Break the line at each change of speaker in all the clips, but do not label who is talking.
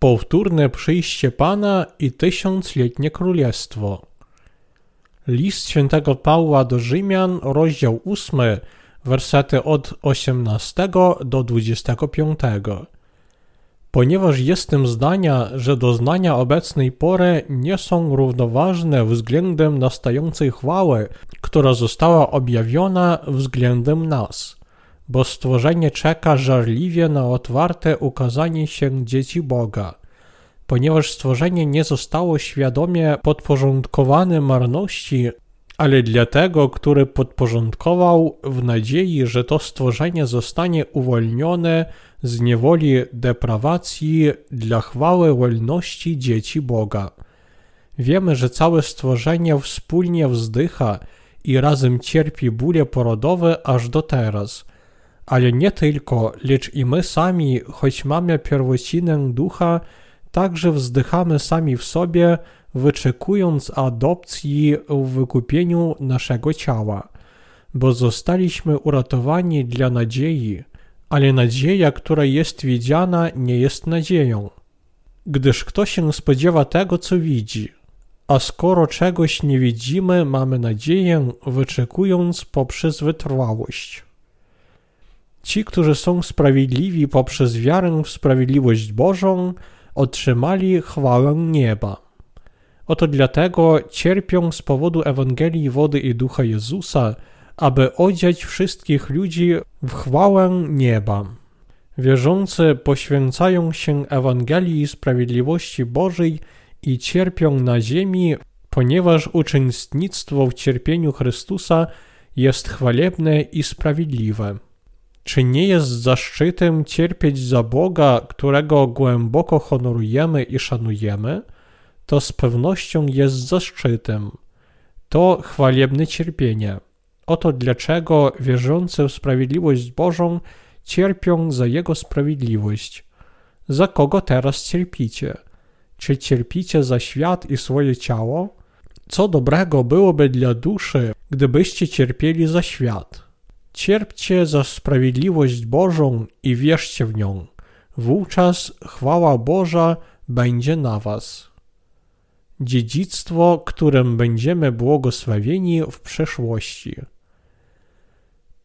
Powtórne przyjście Pana i tysiącletnie królestwo. List świętego Pawła do Rzymian, rozdział 8, wersety od 18 do 25. Ponieważ jestem zdania, że doznania obecnej pory nie są równoważne względem nastającej chwały, która została objawiona względem nas, bo stworzenie czeka żarliwie na otwarte ukazanie się dzieci Boga. Ponieważ stworzenie nie zostało świadomie podporządkowane marności, ale dla tego, który podporządkował w nadziei, że to stworzenie zostanie uwolnione z niewoli deprawacji dla chwały wolności dzieci Boga. Wiemy, że całe stworzenie wspólnie wzdycha i razem cierpi bóle porodowe aż do teraz. Ale nie tylko, lecz i my sami, choć mamy pierwocinę ducha, także wzdychamy sami w sobie, wyczekując adopcji w wykupieniu naszego ciała, bo zostaliśmy uratowani dla nadziei, ale nadzieja, która jest widziana, nie jest nadzieją. Gdyż kto się spodziewa tego, co widzi? A skoro czegoś nie widzimy, mamy nadzieję, wyczekując poprzez wytrwałość. Ci, którzy są sprawiedliwi poprzez wiarę w sprawiedliwość Bożą, otrzymali chwałę nieba. Oto dlatego cierpią z powodu Ewangelii wody i ducha Jezusa, aby odziać wszystkich ludzi w chwałę nieba. Wierzący poświęcają się Ewangelii Sprawiedliwości Bożej i cierpią na ziemi, ponieważ uczestnictwo w cierpieniu Chrystusa jest chwalebne i sprawiedliwe. Czy nie jest zaszczytem cierpieć za Boga, którego głęboko honorujemy i szanujemy? To z pewnością jest zaszczytem. To chwalebne cierpienie. Oto dlaczego wierzący w sprawiedliwość Bożą cierpią za Jego sprawiedliwość. Za kogo teraz cierpicie? Czy cierpicie za świat i swoje ciało? Co dobrego byłoby dla duszy, gdybyście cierpieli za świat? Cierpcie za sprawiedliwość Bożą i wierzcie w nią. Wówczas chwała Boża będzie na was. Dziedzictwo, którym będziemy błogosławieni w przeszłości.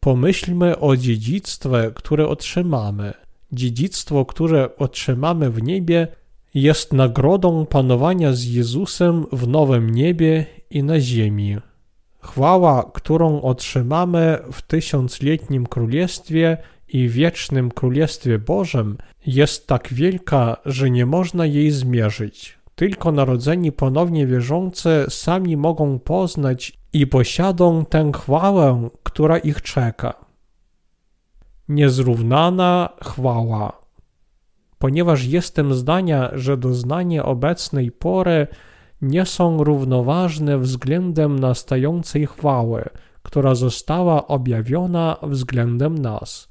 Pomyślmy o dziedzictwie, które otrzymamy. Dziedzictwo, które otrzymamy w niebie, jest nagrodą panowania z Jezusem w nowym niebie i na ziemi. Chwała, którą otrzymamy w tysiącletnim królestwie i wiecznym królestwie Bożym, jest tak wielka, że nie można jej zmierzyć. Tylko narodzeni ponownie wierzący sami mogą poznać i posiadą tę chwałę, która ich czeka. Niezrównana chwała. Ponieważ jestem zdania, że doznanie obecnej pory nie są równoważne względem nastającej chwały, która została objawiona względem nas.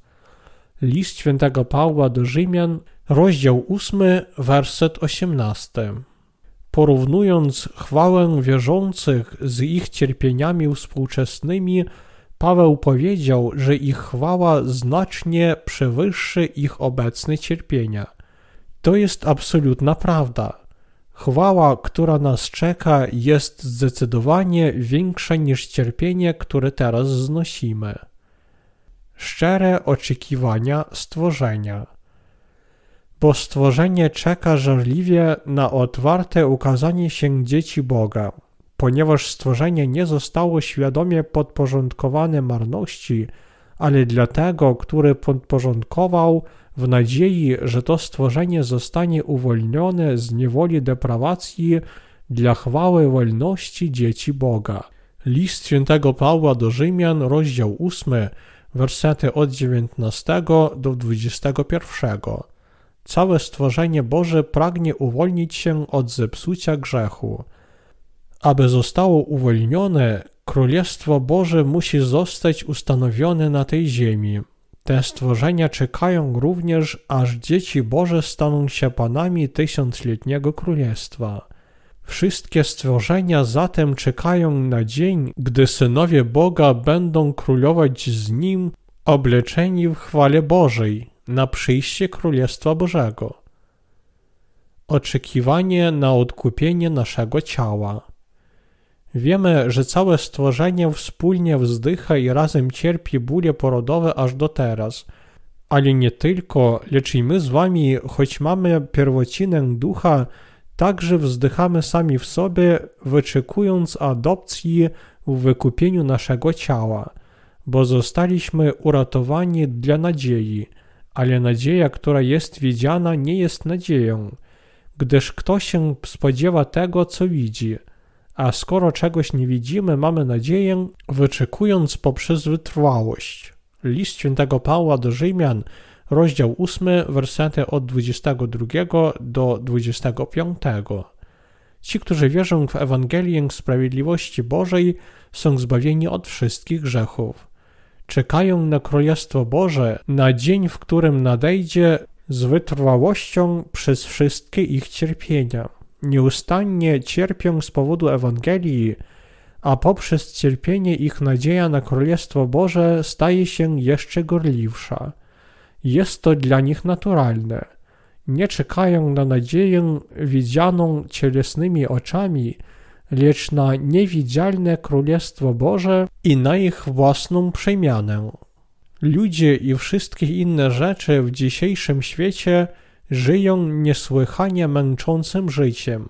List świętego Pawła do Rzymian, rozdział 8, werset 18. Porównując chwałę wierzących z ich cierpieniami współczesnymi, Paweł powiedział, że ich chwała znacznie przewyższy ich obecne cierpienia. To jest absolutna prawda. Chwała, która nas czeka, jest zdecydowanie większa niż cierpienie, które teraz znosimy. Szczere oczekiwania stworzenia. Bo stworzenie czeka żarliwie na otwarte ukazanie się dzieci Boga, ponieważ stworzenie nie zostało świadomie podporządkowane marności, ale dla tego, który podporządkował w nadziei, że to stworzenie zostanie uwolnione z niewoli deprawacji dla chwały wolności dzieci Boga. List świętego Pawła do Rzymian, rozdział 8, wersety od 19 do 21. Całe stworzenie Boże pragnie uwolnić się od zepsucia grzechu. Aby zostało uwolnione, Królestwo Boże musi zostać ustanowione na tej ziemi. Te stworzenia czekają również, aż dzieci Boże staną się panami tysiącletniego królestwa. Wszystkie stworzenia zatem czekają na dzień, gdy synowie Boga będą królować z Nim, obleczeni w chwale Bożej, na przyjście Królestwa Bożego. oczekiwanie na odkupienie naszego ciała. Wiemy, że całe stworzenie wspólnie wzdycha i razem cierpi bóle porodowe aż do teraz. Ale nie tylko, lecz i my z wami, choć mamy pierwocinę ducha, także wzdychamy sami w sobie, wyczekując adopcji w wykupieniu naszego ciała, bo zostaliśmy uratowani dla nadziei, ale nadzieja, która jest widziana, nie jest nadzieją, gdyż kto się spodziewa tego, co widzi – a skoro czegoś nie widzimy, mamy nadzieję, wyczekując poprzez wytrwałość. List świętego Pawła do Rzymian, rozdział 8, wersety od 22 do 25. Ci, którzy wierzą w Ewangelię sprawiedliwości Bożej, są zbawieni od wszystkich grzechów. Czekają na Królestwo Boże, na dzień, w którym nadejdzie z wytrwałością przez wszystkie ich cierpienia nieustannie cierpią z powodu Ewangelii, a poprzez cierpienie ich nadzieja na Królestwo Boże staje się jeszcze gorliwsza. Jest to dla nich naturalne. Nie czekają na nadzieję widzianą cielesnymi oczami, lecz na niewidzialne Królestwo Boże i na ich własną przemianę. Ludzie i wszystkie inne rzeczy w dzisiejszym świecie – żyją niesłychanie męczącym życiem.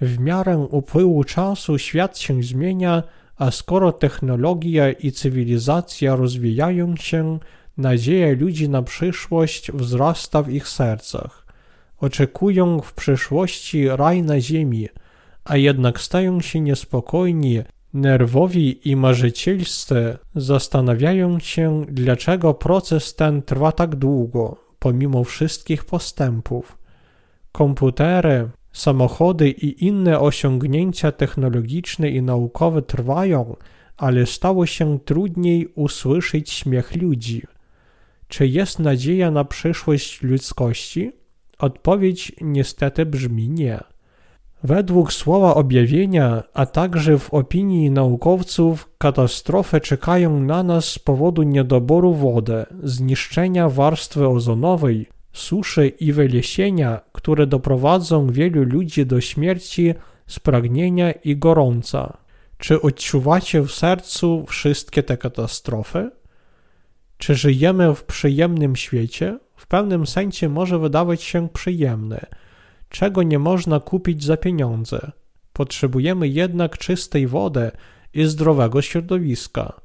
W miarę upływu czasu świat się zmienia, a skoro technologia i cywilizacja rozwijają się, nadzieja ludzi na przyszłość wzrasta w ich sercach. Oczekują w przyszłości raj na ziemi, a jednak stają się niespokojni, nerwowi i marzycielscy, zastanawiają się, dlaczego proces ten trwa tak długo pomimo wszystkich postępów. Komputery, samochody i inne osiągnięcia technologiczne i naukowe trwają, ale stało się trudniej usłyszeć śmiech ludzi. Czy jest nadzieja na przyszłość ludzkości? Odpowiedź niestety brzmi nie. Według słowa objawienia, a także w opinii naukowców, katastrofy czekają na nas z powodu niedoboru wody, zniszczenia warstwy ozonowej, suszy i wylesienia, które doprowadzą wielu ludzi do śmierci, spragnienia i gorąca. Czy odczuwacie w sercu wszystkie te katastrofy? Czy żyjemy w przyjemnym świecie? W pewnym sensie może wydawać się przyjemny – czego nie można kupić za pieniądze. Potrzebujemy jednak czystej wody i zdrowego środowiska.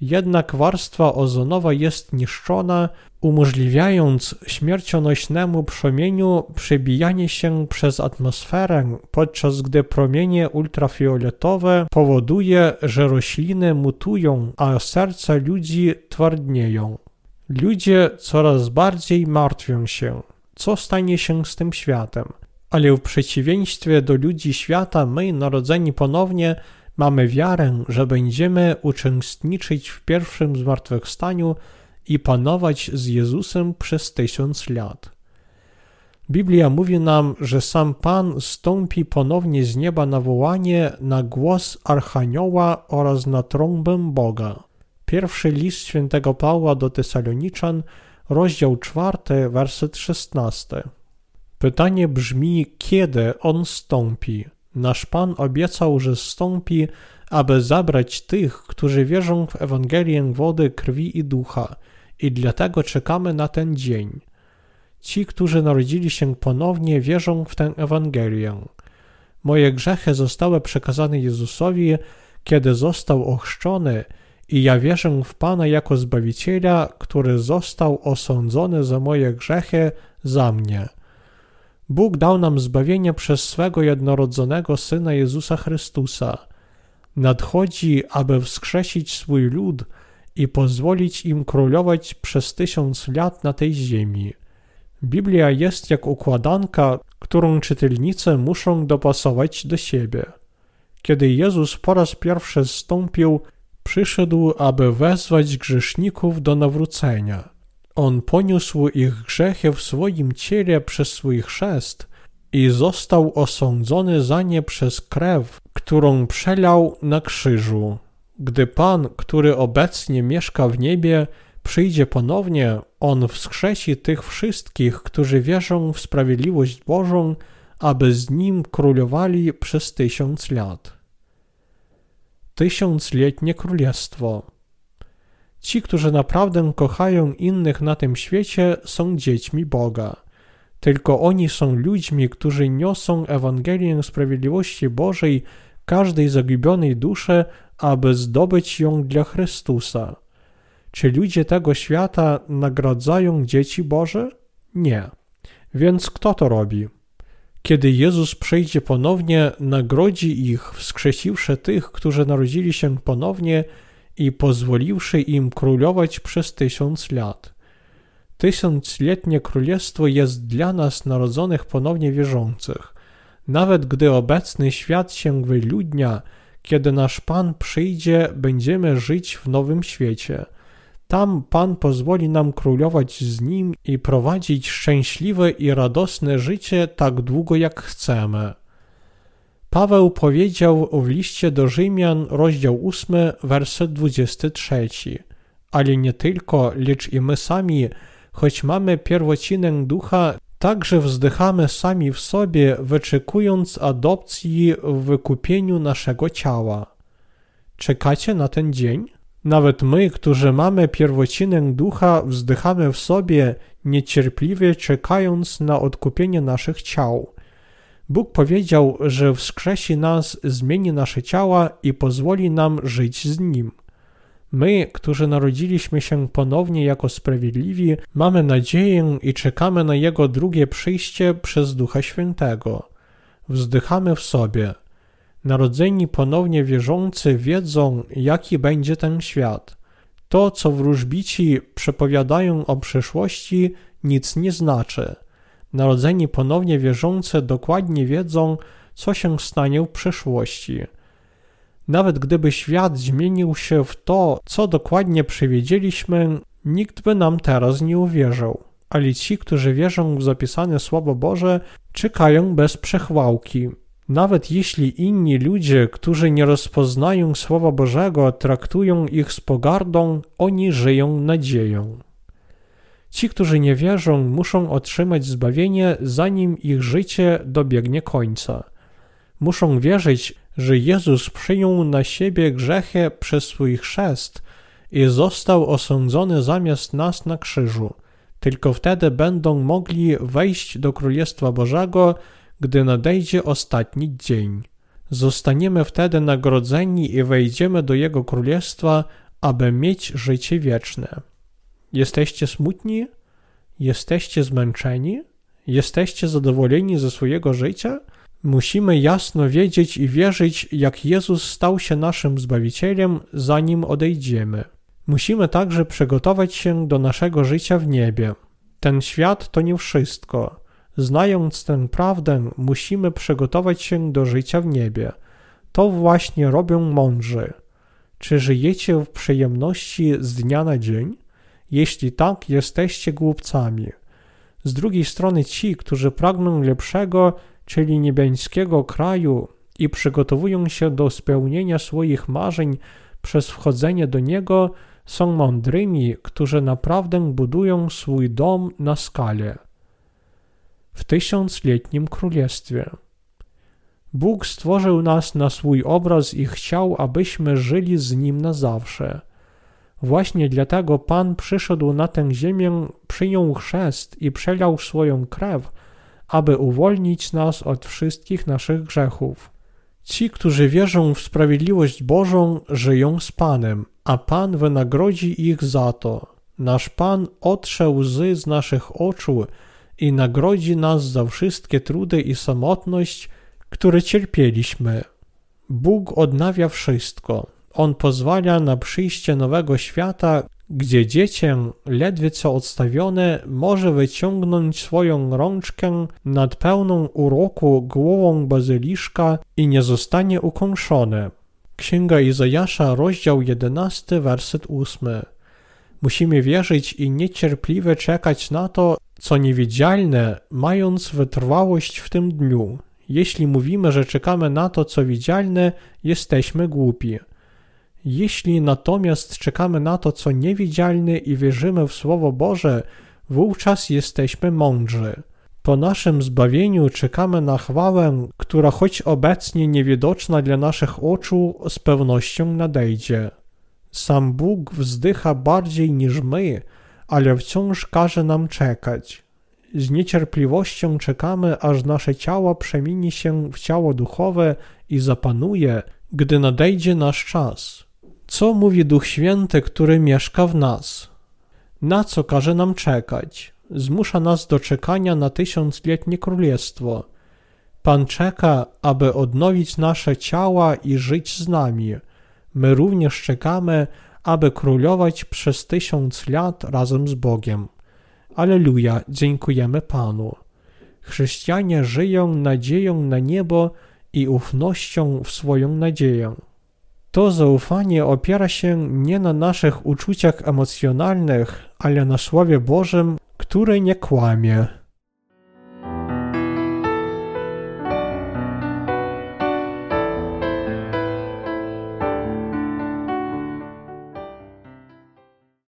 Jednak warstwa ozonowa jest niszczona, umożliwiając śmiercionośnemu promieniu przebijanie się przez atmosferę, podczas gdy promienie ultrafioletowe powoduje, że rośliny mutują, a serca ludzi twardnieją. Ludzie coraz bardziej martwią się, co stanie się z tym światem ale w przeciwieństwie do ludzi świata, my, narodzeni ponownie, mamy wiarę, że będziemy uczestniczyć w pierwszym zmartwychwstaniu i panować z Jezusem przez tysiąc lat. Biblia mówi nam, że sam Pan stąpi ponownie z nieba na wołanie, na głos Archanioła oraz na trąbę Boga. Pierwszy list świętego Pawła do Tesaloniczan, rozdział 4, werset 16. Pytanie brzmi, kiedy on stąpi. Nasz Pan obiecał, że stąpi, aby zabrać tych, którzy wierzą w Ewangelię wody, krwi i ducha, i dlatego czekamy na ten dzień. Ci, którzy narodzili się ponownie, wierzą w tę Ewangelię. Moje grzechy zostały przekazane Jezusowi, kiedy został ochrzczony, i ja wierzę w Pana jako Zbawiciela, który został osądzony za moje grzechy za mnie. Bóg dał nam zbawienie przez swego jednorodzonego Syna Jezusa Chrystusa. Nadchodzi, aby wskrzesić swój lud i pozwolić im królować przez tysiąc lat na tej ziemi. Biblia jest jak układanka, którą czytelnicy muszą dopasować do siebie. Kiedy Jezus po raz pierwszy zstąpił, przyszedł, aby wezwać grzeszników do nawrócenia. On poniósł ich grzechy w swoim ciele przez swój chrzest i został osądzony za nie przez krew, którą przelał na krzyżu. Gdy Pan, który obecnie mieszka w niebie, przyjdzie ponownie, On wskrzesi tych wszystkich, którzy wierzą w sprawiedliwość Bożą aby z nim królowali przez tysiąc lat. Tysiącletnie królestwo. Ci, którzy naprawdę kochają innych na tym świecie, są dziećmi Boga. Tylko oni są ludźmi, którzy niosą Ewangelię Sprawiedliwości Bożej każdej zagubionej duszy, aby zdobyć ją dla Chrystusa. Czy ludzie tego świata nagradzają dzieci Boże? Nie. Więc kto to robi? Kiedy Jezus przyjdzie ponownie, nagrodzi ich, wskrzesiwszy tych, którzy narodzili się ponownie i pozwoliwszy im królować przez tysiąc lat. Tysiącletnie królestwo jest dla nas narodzonych ponownie wierzących. Nawet gdy obecny świat się wyludnia, kiedy nasz Pan przyjdzie, będziemy żyć w nowym świecie. Tam Pan pozwoli nam królować z Nim i prowadzić szczęśliwe i radosne życie tak długo jak chcemy. Paweł powiedział w liście do Rzymian, rozdział 8, werset 23. Ale nie tylko, lecz i my sami, choć mamy pierwocinę ducha, także wzdychamy sami w sobie, wyczekując adopcji w wykupieniu naszego ciała. Czekacie na ten dzień? Nawet my, którzy mamy pierwocinę ducha, wzdychamy w sobie, niecierpliwie czekając na odkupienie naszych ciał. Bóg powiedział, że wskrzesi nas, zmieni nasze ciała i pozwoli nam żyć z Nim. My, którzy narodziliśmy się ponownie jako sprawiedliwi, mamy nadzieję i czekamy na Jego drugie przyjście przez Ducha Świętego. Wzdychamy w sobie. Narodzeni ponownie wierzący wiedzą, jaki będzie ten świat. To, co wróżbici przepowiadają o przyszłości, nic nie znaczy. Narodzeni ponownie wierzący dokładnie wiedzą, co się stanie w przyszłości. Nawet gdyby świat zmienił się w to, co dokładnie przewidzieliśmy, nikt by nam teraz nie uwierzył. Ale ci, którzy wierzą w zapisane Słowo Boże, czekają bez przechwałki. Nawet jeśli inni ludzie, którzy nie rozpoznają Słowa Bożego, traktują ich z pogardą, oni żyją nadzieją. Ci, którzy nie wierzą, muszą otrzymać zbawienie, zanim ich życie dobiegnie końca. Muszą wierzyć, że Jezus przyjął na siebie grzechy przez swój chrzest i został osądzony zamiast nas na krzyżu. Tylko wtedy będą mogli wejść do Królestwa Bożego, gdy nadejdzie ostatni dzień. Zostaniemy wtedy nagrodzeni i wejdziemy do Jego Królestwa, aby mieć życie wieczne. Jesteście smutni? Jesteście zmęczeni? Jesteście zadowoleni ze swojego życia? Musimy jasno wiedzieć i wierzyć, jak Jezus stał się naszym Zbawicielem, zanim odejdziemy. Musimy także przygotować się do naszego życia w niebie. Ten świat to nie wszystko. Znając tę prawdę, musimy przygotować się do życia w niebie. To właśnie robią mądrzy. Czy żyjecie w przyjemności z dnia na dzień? Jeśli tak, jesteście głupcami. Z drugiej strony ci, którzy pragną lepszego, czyli niebiańskiego kraju i przygotowują się do spełnienia swoich marzeń przez wchodzenie do niego, są mądrymi, którzy naprawdę budują swój dom na skale. W tysiącletnim królestwie. Bóg stworzył nas na swój obraz i chciał, abyśmy żyli z Nim na zawsze. Właśnie dlatego Pan przyszedł na tę ziemię, przyjął chrzest i przelał swoją krew, aby uwolnić nas od wszystkich naszych grzechów. Ci, którzy wierzą w sprawiedliwość Bożą, żyją z Panem, a Pan wynagrodzi ich za to. Nasz Pan otrze łzy z naszych oczu i nagrodzi nas za wszystkie trudy i samotność, które cierpieliśmy. Bóg odnawia wszystko. On pozwala na przyjście nowego świata, gdzie dziecię, ledwie co odstawione, może wyciągnąć swoją rączkę nad pełną uroku głową bazyliszka i nie zostanie ukąszone. Księga Izajasza, rozdział 11, werset 8. Musimy wierzyć i niecierpliwie czekać na to, co niewidzialne, mając wytrwałość w tym dniu. Jeśli mówimy, że czekamy na to, co widzialne, jesteśmy głupi. Jeśli natomiast czekamy na to, co niewidzialne i wierzymy w Słowo Boże, wówczas jesteśmy mądrzy. Po naszym zbawieniu czekamy na chwałę, która choć obecnie niewidoczna dla naszych oczu, z pewnością nadejdzie. Sam Bóg wzdycha bardziej niż my, ale wciąż każe nam czekać. Z niecierpliwością czekamy, aż nasze ciało przemieni się w ciało duchowe i zapanuje, gdy nadejdzie nasz czas. Co mówi Duch Święty, który mieszka w nas? Na co każe nam czekać? Zmusza nas do czekania na tysiącletnie królestwo. Pan czeka, aby odnowić nasze ciała i żyć z nami. My również czekamy, aby królować przez tysiąc lat razem z Bogiem. Aleluja, dziękujemy Panu. Chrześcijanie żyją nadzieją na niebo i ufnością w swoją nadzieję. To zaufanie opiera się nie na naszych uczuciach emocjonalnych, ale na Słowie Bożym, które nie kłamie.